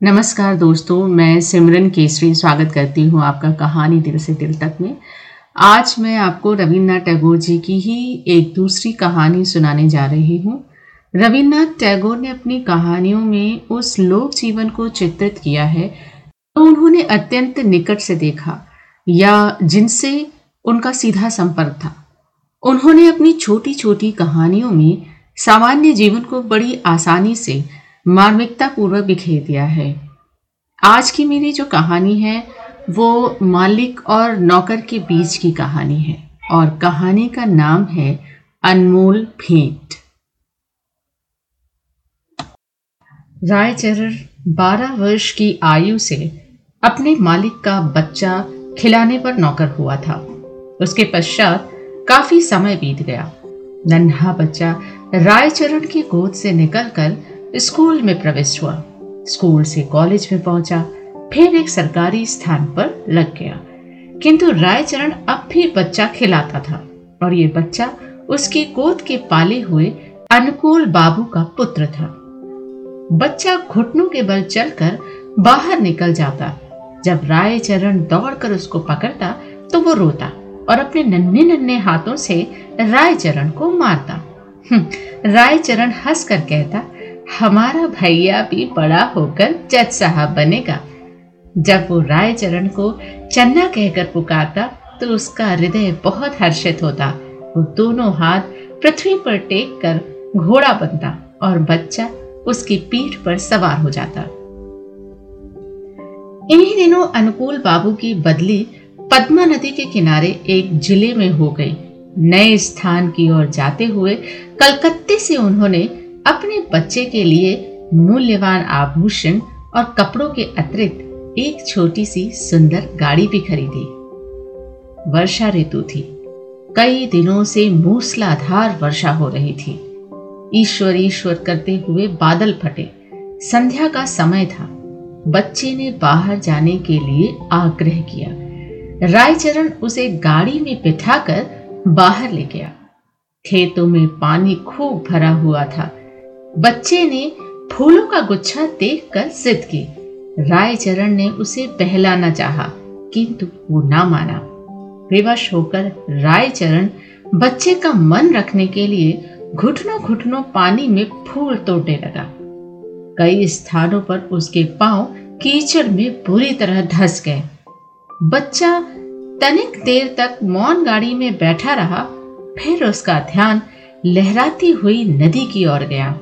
नमस्कार दोस्तों, मैं सिमरन केसरी स्वागत करती हूँ आपका कहानी दिल से दिल तक में। आज मैं आपको रविन्द्रनाथ टैगोर जी की ही एक दूसरी कहानी सुनाने जा रही हूँ। रविन्द्रनाथ टैगोर ने अपनी कहानियों में उस लोक जीवन को चित्रित किया है तो उन्होंने अत्यंत निकट से देखा, या जिनसे उनका सीधा संपर्क था। उन्होंने अपनी छोटी छोटी कहानियों में सामान्य जीवन को बड़ी आसानी से मार्मिकता पूर्वक बिखेर दिया है। आज की मेरी जो कहानी है, वो मालिक और नौकर के बीच की कहानी है और कहानी का नाम है अनमोल भेंट। रायचरण बारह वर्ष की आयु से अपने मालिक का बच्चा खिलाने पर नौकर हुआ था। उसके पश्चात काफ़ी समय बीत गया। नन्हा बच्चा रायचरण की गोद से निकलकर स्कूल में प्रवेश हुआ। स्कूल से कॉलेज में पहुँचा फिर एक सरकारी स्थान पर लग गया। किंतु रायचरण अब भी बच्चा खिलाता था और ये बच्चा उसकी गोद के पाले हुए अनुकूल बाबू का पुत्र था। बच्चा घुटनों के बल चलकर बाहर निकल जाता। जब रायचरण दौड़कर उसको पकड़ता तो वो रोता और अपने नन्हे नन्हे हाथों से रायचरण को मारता। हम्म, रायचरण हंसकर कहता हमारा भैया भी बड़ा होकर जज साहब बनेगा। जब वो रायचरण को चन्ना कहकर पुकारता तो उसका हृदय बहुत हर्षित होता। वो दोनों हाथ पृथ्वी पर टेक कर घोड़ा बनता और बच्चा उसकी पीठ पर सवार हो जाता। इन्हीं दिनों अनुकूल बाबू की बदली पद्मा नदी के किनारे एक ज़िले में हो गई। नए स्थान की ओर जाते हुए कलकत्ते से उन्होंने अपने बच्चे के लिए मूल्यवान आभूषण और कपड़ों के अतिरिक्त एक छोटी सी सुंदर गाड़ी भी खरीदी। वर्षा ऋतु थी। कई दिनों से मूसलाधार वर्षा हो रही थी। ईश्वर ईश्वर करते हुए बादल फटे। संध्या का समय था। बच्चे ने बाहर जाने के लिए आग्रह किया। रायचरण उसे गाड़ी में बिठाकर बाहर ले गया। खेतों में पानी खूब भरा हुआ था। बच्चे ने फूलों का गुच्छा देखकर जिद की। रायचरण ने उसे बहलाना चाहा, किंतु वो ना माना। विवश होकर रायचरण बच्चे का मन रखने के लिए घुटनों घुटनों पानी में फूल तोड़ने लगा। कई स्थानों पर उसके पाँव कीचड़ में बुरी तरह धस गए। बच्चा तनिक देर तक मौन गाड़ी में बैठा रहा, फिर उसका ध्यान लहराती हुई नदी की ओर गया।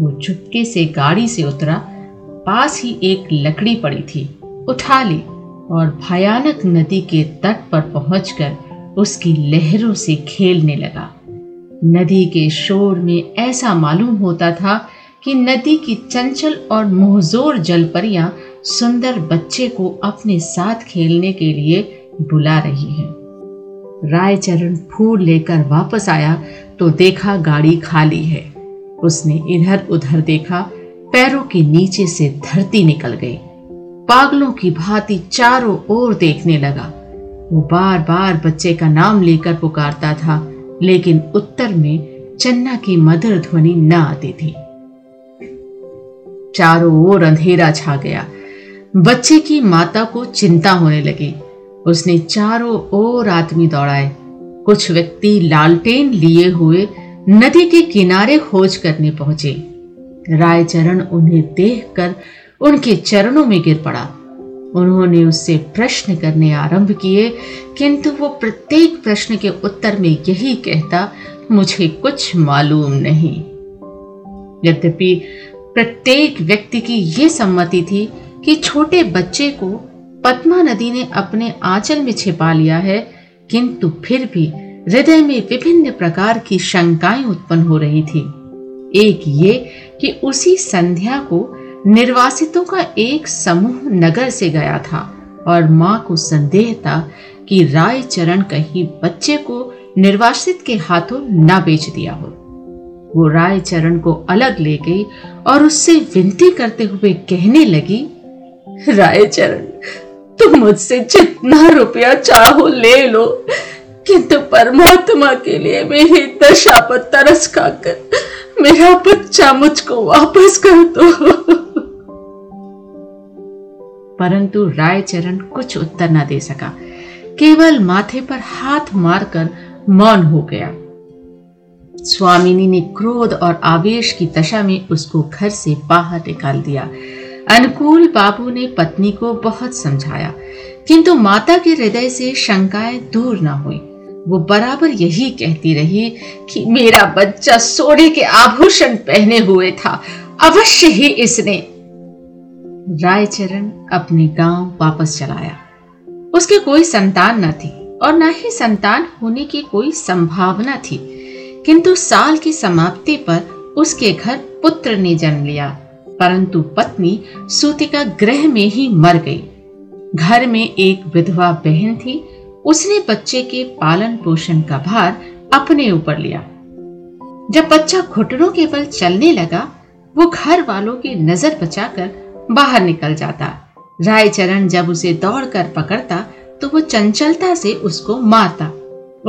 वो चुपके से गाड़ी से उतरा। पास ही एक लकड़ी पड़ी थी, उठा ली और भयानक नदी के तट पर पहुंचकर उसकी लहरों से खेलने लगा। नदी के शोर में ऐसा मालूम होता था कि नदी की चंचल और मुहजोर जलपरियाँ सुंदर बच्चे को अपने साथ खेलने के लिए बुला रही हैं। रायचरण फूल लेकर वापस आया तो देखा गाड़ी खाली है। उसने इधर उधर देखा, पैरों के नीचे से धरती निकल गई। पागलों की भांति चारों ओर देखने लगा। वो बार बार बच्चे का नाम लेकर पुकारता था, लेकिन उत्तर में चन्ना की मधुर ध्वनि न आती थी। चारों ओर अंधेरा छा गया। बच्चे की माता को चिंता होने लगी। उसने चारों ओर आदमी दौड़ाए। कुछ व्यक्ति लालटेन लिए हुए नदी के किनारे खोज करने पहुँचे। रायचरण उन्हें देखकर उनके चरणों में गिर पड़ा। उन्होंने उससे प्रश्न करने आरंभ किए, किंतु वो प्रत्येक प्रश्न के उत्तर में यही कहता, मुझे कुछ मालूम नहीं। यद्यपि प्रत्येक व्यक्ति की यह सम्मति थी कि छोटे बच्चे को पद्मा नदी ने अपने आंचल में छिपा लिया है, किंतु फिर भी हृदय में विभिन्न प्रकार की शंकाएँ उत्पन्न हो रही थी। एक ये कि उसी संध्या को निर्वासितों का एक समूह नगर से गया था और माँ को संदेह था कि रायचरण कहीं बच्चे को निर्वासित के हाथों ना बेच दिया हो। वो रायचरण को अलग ले गई और उससे विनती करते हुए कहने लगी राय चरण तुम मुझसे जितना रुपया चाहो ले लो। किंतु परमात्मा के लिए मेरी दशा पर तरस खाकर मेरा बच्चा मुझको वापस कर दो। परंतु रायचरण कुछ उत्तर न दे सका। केवल माथे पर हाथ मारकर मौन हो गया। स्वामिनी ने क्रोध और आवेश की दशा में उसको घर से बाहर निकाल दिया। अनुकूल बाबू ने पत्नी को बहुत समझाया, किंतु माता के हृदय से शंकाएँ दूर न हुई। वो बराबर यही कहती रही कि मेरा बच्चा सोने के आभूषण पहने हुए था, अवश्य ही इसने रायचरण अपने गाँव वापस चलाया। उसके कोई संतान न थी और न ही संतान होने की कोई संभावना थी, किंतु साल की समाप्ति पर उसके घर पुत्र ने जन्म लिया, परंतु पत्नी सूतिका ग्रह में ही मर गई। घर में एक विधवा बहन थी उसने बच्चे के पालन पोषण का भार अपने ऊपर लिया। जब बच्चा घुटनों के बल चलने लगा, वो घर वालों की नज़र बचाकर बाहर निकल जाता। रायचरण जब उसे दौड़कर पकड़ता तो वो चंचलता से उसको मारता।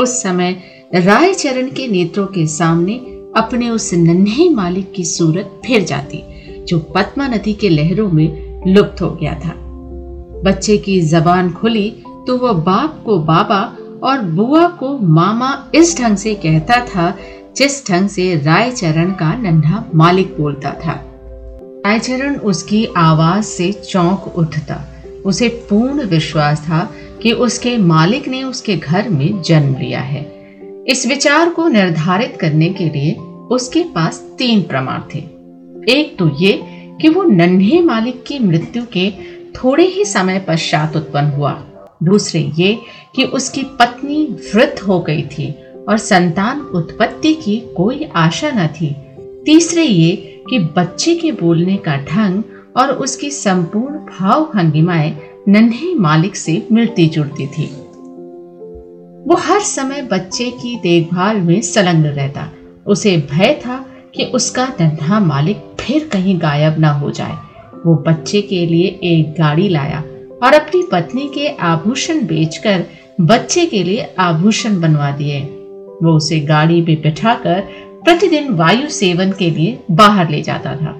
उस समय रायचरण के नेत्रों के सामने अपने उस नन्हे मालिक की सूरत फिर जाती, जो पद्मा नदी के लहरों में लुप्त हो गया था। बच्चे की जबान खुली तो वह बाप को बाबा और बुआ को मामा इस ढंग से कहता था, जिस ढंग से रायचरण का नन्हा मालिक बोलता था। रायचरण उसकी आवाज़ से चौंक उठता। उसे पूर्ण विश्वास था कि उसके मालिक ने उसके घर में जन्म लिया है। इस विचार को निर्धारित करने के लिए उसके पास तीन प्रमाण थे। एक तो ये कि वो नन्हे मालिक की मृत्यु के थोड़े ही समय पश्चात उत्पन्न हुआ। दूसरे ये कि उसकी पत्नी वृद्ध हो गई थी और संतान उत्पत्ति की कोई आशा न थी। तीसरे ये कि बच्चे के बोलने का ढंग और उसकी संपूर्ण भाव भंगिमाएँ नन्हे मालिक से मिलती जुलती थी। वो हर समय बच्चे की देखभाल में संलग्न रहता। उसे भय था कि उसका नन्हा मालिक फिर कहीं गायब ना हो जाए। वो बच्चे के लिए एक गाड़ी लाया और अपनी पत्नी के आभूषण बेचकर बच्चे के लिए आभूषण बनवा दिए। वो उसे गाड़ी में बिठाकर प्रतिदिन वायु सेवन के लिए बाहर ले जाता था।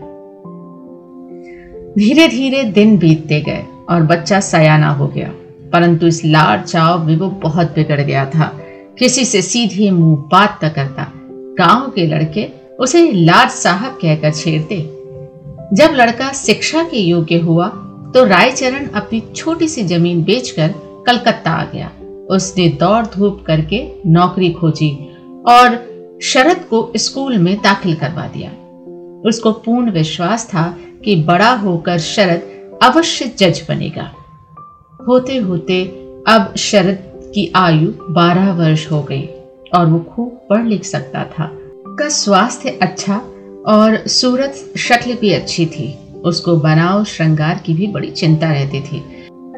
धीरे धीरे दिन बीतते गए और बच्चा सयाना हो गया, परंतु इस लाड़ चाव में वो बहुत बिगड़ गया था। किसी से सीधे मुँह बात न करता। गाँव के लड़के उसे लाड साहब कहकर छेड़ते। जब लड़का शिक्षा के योग्य हुआ तो रायचरण अपनी छोटी सी ज़मीन बेचकर कलकत्ता आ गया। उसने दौड़ धूप करके नौकरी खोजी और शरद को स्कूल में दाखिल करवा दिया। उसको पूर्ण विश्वास था कि बड़ा होकर शरद अवश्य जज बनेगा। होते होते अब शरद की आयु बारह वर्ष हो गई और वो खूब पढ़ लिख सकता था। का स्वास्थ्य अच्छा और सूरत शक्ल भी अच्छी थी। उसको बनाव श्रृंगार की भी बड़ी चिंता रहती थी।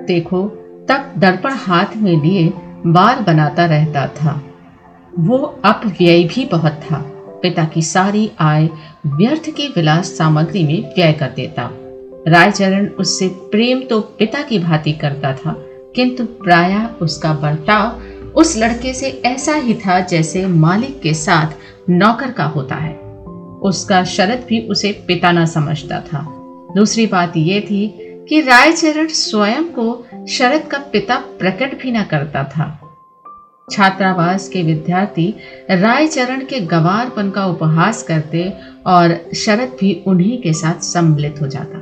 देखो, तब दर्पण हाथ में लिए बाल बनाता रहता था। वो अपव्यय भी बहुत था। पिता की सारी आय व्यर्थ की विलास सामग्री में व्यय कर देता। रायचरण उससे प्रेम तो पिता की भांति करता था, किंतु प्राय उसका बर्ताव उस लड़के से ऐसा ही था जैसे मालिक के साथ नौकर का होता है। उसका शरद भी उसे पिता न समझता था। दूसरी बात यह थी कि रायचरण स्वयं को शरद का पिता प्रकट भी न करता था। छात्रावास के विद्यार्थी रायचरण के गवारपन का उपहास करते और शरद भी उन्हीं के साथ सम्मिलित हो जाता।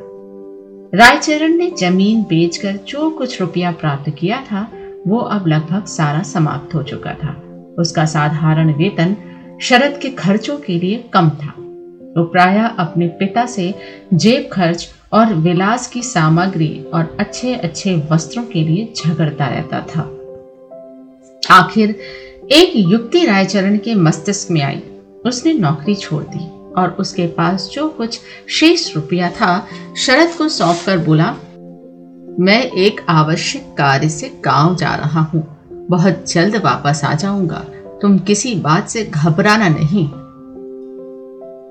रायचरण ने ज़मीन बेचकर जो कुछ रुपया प्राप्त किया था, वो अब लगभग सारा समाप्त हो चुका था। उसका साधारण वेतन शरद के खर्चों के लिए कम था। वो प्राय अपने पिता से जेब खर्च और विलास की सामग्री और अच्छे अच्छे वस्त्रों के लिए झगड़ता रहता था। आखिर एक युक्ति रायचरण के मस्तिष्क में आई। उसने नौकरी छोड़ दी और उसके पास जो कुछ शेष रुपया था, शरद को सौंप कर बोला, मैं एक आवश्यक कार्य से गाँव जा रहा हूँ। बहुत जल्द वापस आ जाऊँगा। तुम किसी बात से घबराना नहीं।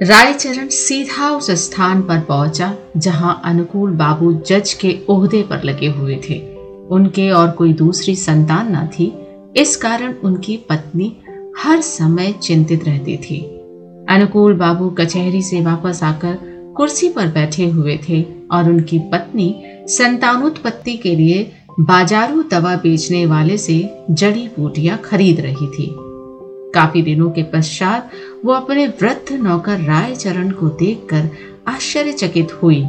रायचरण सीधा उस स्थान पर पहुँचा, जहाँ अनुकूल बाबू जज के ओहदे पर लगे हुए थे। उनके और कोई दूसरी संतान न थी। इस कारण उनकी पत्नी हर समय चिंतित रहती थी। अनुकूल बाबू कचहरी से वापस आकर कुर्सी पर बैठे हुए थे और उनकी पत्नी संतानोत्पत्ति के लिए बाजारू दवा बेचने वाले से जड़ी बूटियाँ खरीद रही थी। काफ़ी दिनों के पश्चात वो अपने वृद्ध नौकर रायचरण को देखकर आश्चर्यचकित हुई।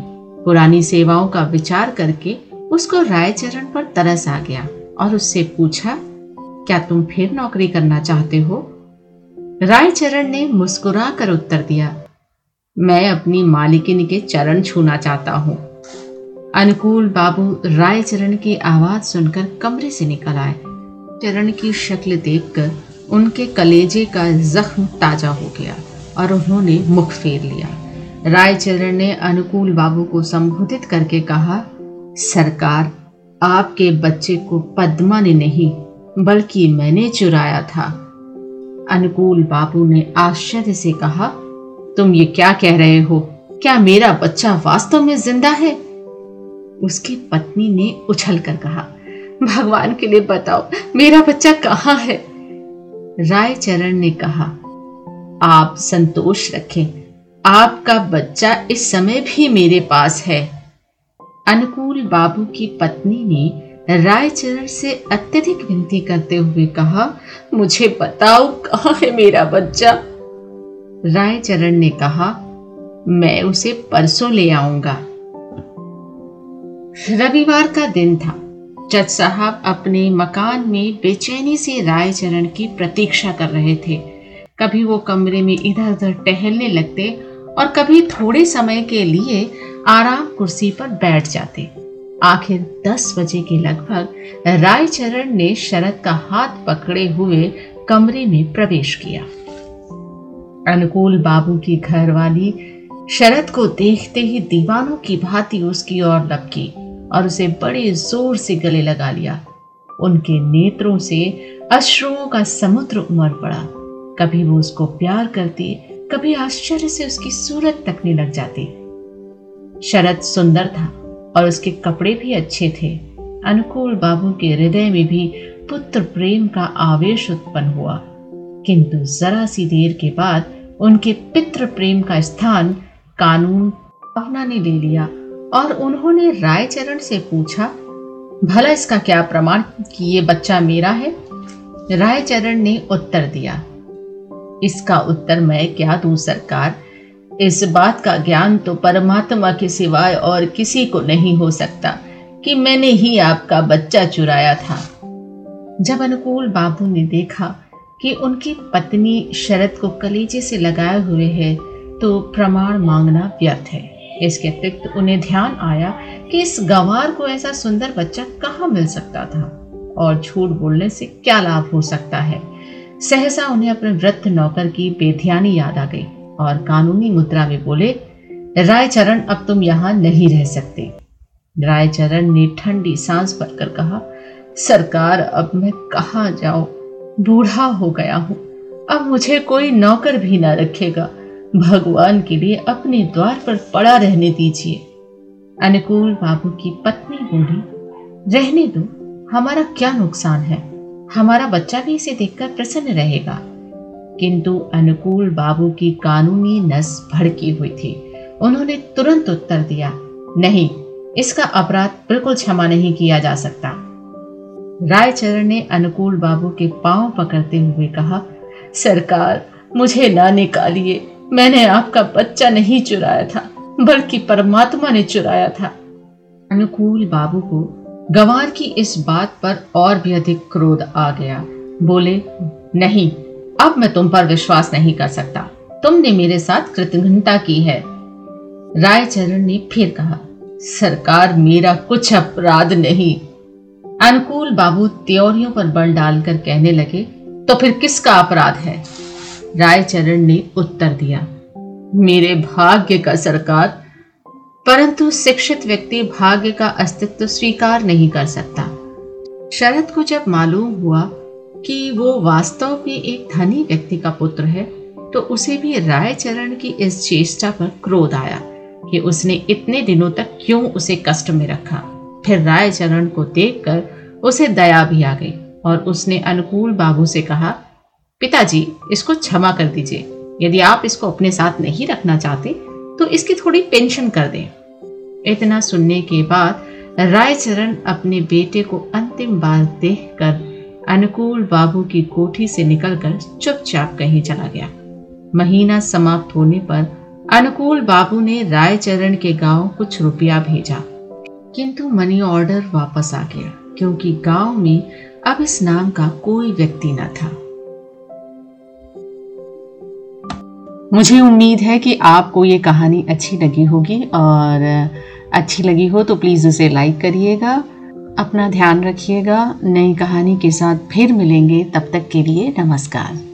पुरानी सेवाओं का विचार करके उसको रायचरण पर तरस आ गया और उससे पूछा, क्या तुम फिर नौकरी करना चाहते हो? रायचरण ने मुस्कुरा कर उत्तर दिया, मैं अपनी मालिकिन के चरण छूना चाहता हूँ। अनुकूल बाबू रायचरण की आवाज़ सुनकर कमरे से निकल आए। चरण की शक्ल देखकर उनके कलेजे का जख्म ताज़ा हो गया और उन्होंने मुख फेर लिया। रायचरण ने अनुकूल बाबू को संबोधित करके कहा, सरकार, आपके बच्चे को पद्मा ने नहीं, बल्कि मैंने चुराया था। अनुकूल बाबू ने आश्चर्य से कहा, तुम ये क्या कह रहे हो? क्या मेरा बच्चा वास्तव में ज़िंदा है? उसकी पत्नी ने उछल कर कहा, भगवान के लिए बताओ, मेरा बच्चा कहाँ है? रायचरण ने कहा, आप संतोष रखें। आपका बच्चा इस समय भी मेरे पास है। अनुकूल बाबू की पत्नी ने रायचरण से अत्यधिक विनती करते हुए कहा, मुझे बताओ कहाँ है मेरा बच्चा? रायचरण ने कहा, मैं उसे परसों ले आऊँगा। रविवार का दिन था। जज साहब अपने मकान में बेचैनी से रायचरण की प्रतीक्षा कर रहे थे। कभी वो कमरे में इधर उधर टहलने लगते और कभी थोड़े समय के लिए आराम कुर्सी पर बैठ जाते। आखिर दस बजे के लगभग रायचरण ने शरद का हाथ पकड़े हुए कमरे में प्रवेश किया। अनुकूल बाबू की घरवाली शरद को देखते ही दीवानों की भांति उसकी ओर लपकी। और उसे बड़े ज़ोर से गले लगा लिया। उनके नेत्रों से अश्रुओं का समुद्र उमड़ पड़ा। कभी वो उसको प्यार करती, कभी आश्चर्य से उसकी सूरत तकने लग जाती। शरद सुंदर था और उसके कपड़े भी अच्छे थे। अनुकूल बाबू के हृदय में भी पुत्र प्रेम का आवेश उत्पन्न हुआ। किंतु जरा सी देर के बाद उनके पितृ प्रेम का स्थान कानून भावना ने ले लिया। और उन्होंने रायचरण से पूछा, भला इसका क्या प्रमाण कि ये बच्चा मेरा है? रायचरण ने उत्तर दिया, इसका उत्तर मैं क्या दूँ सरकार? इस बात का ज्ञान तो परमात्मा के सिवाय और किसी को नहीं हो सकता कि मैंने ही आपका बच्चा चुराया था। जब अनुकूल बाबू ने देखा कि उनकी पत्नी शरद को कलीजे से लगाए हुए है तो प्रमाण मांगना व्यर्थ है। इसके अतिरिक्त उन्हें ध्यान आया कि इस गंवार को ऐसा सुंदर बच्चा कहाँ मिल सकता था और झूठ बोलने से क्या लाभ हो सकता है? सहसा उन्हें अपने वृद्ध नौकर की बेध्यानी याद आ गई और कानूनी मुद्रा में बोले, रायचरण, अब तुम यहाँ नहीं रह सकते। रायचरण ने ठंडी सांस भरकर कहा, सरकार, अब मैं कहा जाऊँ? बूढ़ा हो गया हूँ। अब मुझे कोई नौकर भी ना रखेगा। भगवान के लिए अपने द्वार पर पड़ा रहने दीजिए। अनुकूल बाबू की पत्नी बोली, रहने दो, हमारा क्या नुकसान है? हमारा बच्चा भी इसे देखकर प्रसन्न रहेगा। किंतु अनुकूल बाबू की कानूनी नस भड़की हुई थी। उन्होंने तुरंत उत्तर दिया, नहीं, इसका अपराध बिल्कुल क्षमा नहीं किया जा सकता। रायचरण ने अनुकूल बाबू के पाँव पकड़ते हुए कहा, सरकार, मुझे ना निकालिए। मैंने आपका बच्चा नहीं चुराया था, बल्कि परमात्मा ने चुराया था। अनुकूल बाबू को गंवार की इस बात पर और भी अधिक क्रोध आ गया। बोले, नहीं, अब मैं तुम पर विश्वास नहीं कर सकता। तुमने मेरे साथ कृतज्ञता की है। रायचरण ने फिर कहा, सरकार मेरा कुछ अपराध नहीं। अनुकूल बाबू त्योरियों पर बल डालकर कहने लगे तो फिर किसका अपराध है? रायचरण ने उत्तर दिया, मेरे भाग्य का सरकार, परंतु शिक्षित व्यक्ति भाग्य का अस्तित्व स्वीकार नहीं कर सकता। शरद को जब मालूम हुआ कि वो वास्तव में एक धनी व्यक्ति का पुत्र है तो उसे भी रायचरण की इस चेष्टा पर क्रोध आया कि उसने इतने दिनों तक क्यों उसे कष्ट में रखा। फिर रायचरण को देखकर उसे दया भी आ गई और उसने अनुकूल बाबू से कहा पिताजी, इसको क्षमा कर दीजिए। यदि आप इसको अपने साथ नहीं रखना चाहते तो इसकी थोड़ी पेंशन कर दें। इतना सुनने के बाद रायचरण अपने बेटे को अंतिम बार देख कर अनुकूल बाबू की कोठी से निकलकर चुपचाप कहीं चला गया। महीना समाप्त होने पर अनुकूल बाबू ने रायचरण के गाँव कुछ रुपया भेजा। किंतु मनी ऑर्डर वापस आ गया, क्योंकि गाँव में अब इस नाम का कोई व्यक्ति न था। मुझे उम्मीद है कि आपको ये कहानी अच्छी लगी होगी और अच्छी लगी हो तो प्लीज़ उसे लाइक करिएगा, अपना ध्यान रखिएगा। नई कहानी के साथ फिर मिलेंगे, तब तक के लिए नमस्कार।